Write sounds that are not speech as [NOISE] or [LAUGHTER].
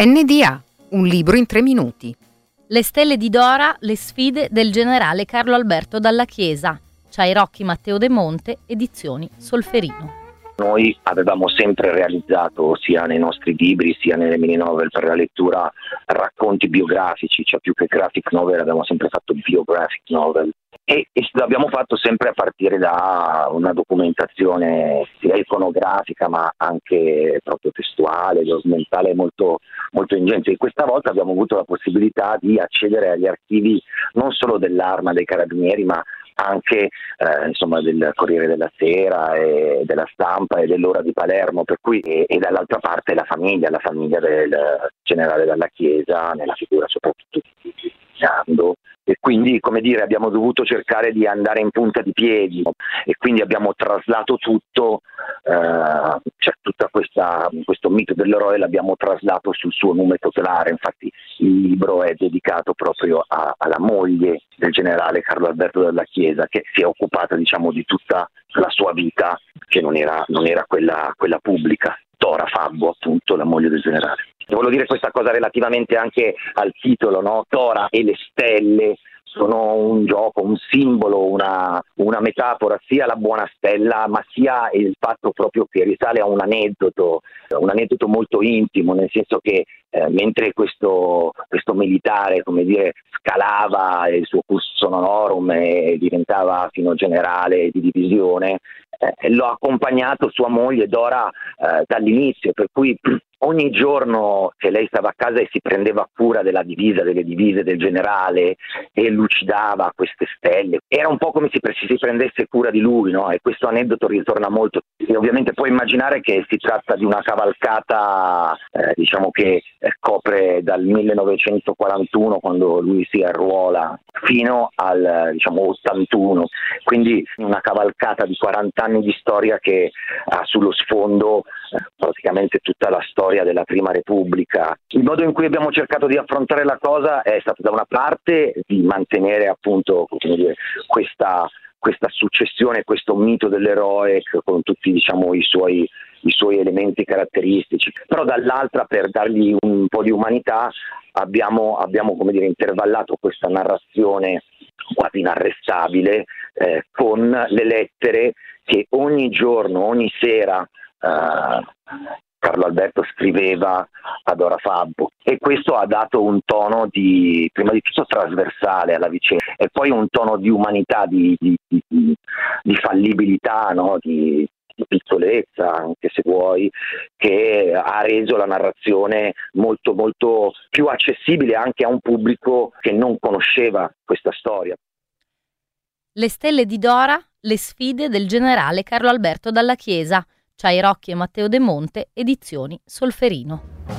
NDA, un libro in tre minuti. Le stelle di Dora, le sfide del generale Carlo Alberto Dalla Chiesa. Rocchi Matteo De Monte, edizioni Solferino. Noi avevamo sempre realizzato sia nei nostri libri sia nelle mini novel per la lettura racconti biografici, cioè più che graphic novel abbiamo sempre fatto biographic novel e, e l'abbiamo fatto sempre a partire da una documentazione sia iconografica ma anche proprio testuale, documentale molto, molto ingente. E questa volta abbiamo avuto la possibilità di accedere agli archivi non solo dell'arma dei carabinieri ma anche eh, insomma, del Corriere della Sera e della stampa e dell'ora di Palermo, per cui, e, e, dall'altra parte la famiglia, la famiglia del generale della Chiesa, nella figura soprattutto di Nando, e quindi come dire abbiamo dovuto cercare di andare in punta di piedi e quindi abbiamo traslato tutto, eh, cioè tutto questo mito dell'eroe l'abbiamo traslato sul suo nome tutelare, infatti il libro è dedicato proprio a, alla moglie del generale Carlo Alberto della Chiesa che si è occupata diciamo di tutta la sua vita che non era, non era quella, quella pubblica. Tora Fabbo, appunto, la moglie del generale. Volevo dire questa cosa relativamente anche al titolo, no? Tora e le stelle sono un gioco, un simbolo, una, una, metafora, sia la buona stella, ma sia il fatto proprio che risale a un aneddoto, un aneddoto molto intimo, nel senso che eh, mentre questo, questo militare dire, scalava il suo cursus honorum e diventava fino generale di divisione, eh, l'ho accompagnato sua moglie Dora eh, dall'inizio, per cui [CLEARS THROAT] ogni giorno che lei stava a casa e si prendeva cura della divisa, delle divise del generale e lucidava queste stelle, era un po' come se si prendesse cura di lui, no? e questo aneddoto ritorna molto. E ovviamente puoi immaginare che si tratta di una cavalcata eh, diciamo che eh, copre dal 1941 quando lui si arruola fino al diciamo, 81, quindi una cavalcata di 40 anni di storia che ha sullo sfondo praticamente tutta la storia della Prima Repubblica. Il modo in cui abbiamo cercato di affrontare la cosa è stato da una parte di mantenere appunto dire, questa, questa successione, questo mito dell'eroe con tutti diciamo, i, suoi, i suoi elementi caratteristici, però dall'altra per dargli un po' di umanità abbiamo, abbiamo dire, intervallato questa narrazione quasi inarrestabile eh, con le lettere che ogni giorno, ogni sera Carlo Alberto scriveva ad Ora Fabbo e questo ha dato un tono di, prima di tutto trasversale alla vicenda e poi un tono di umanità, di, di, di fallibilità, no? di, piccolezza, anche se vuoi, che ha reso la narrazione molto, molto più accessibile anche a un pubblico che non conosceva questa storia. Le stelle di Dora, le sfide del generale Carlo Alberto Dalla Chiesa, Rocchi e Matteo De Monte, edizioni Solferino.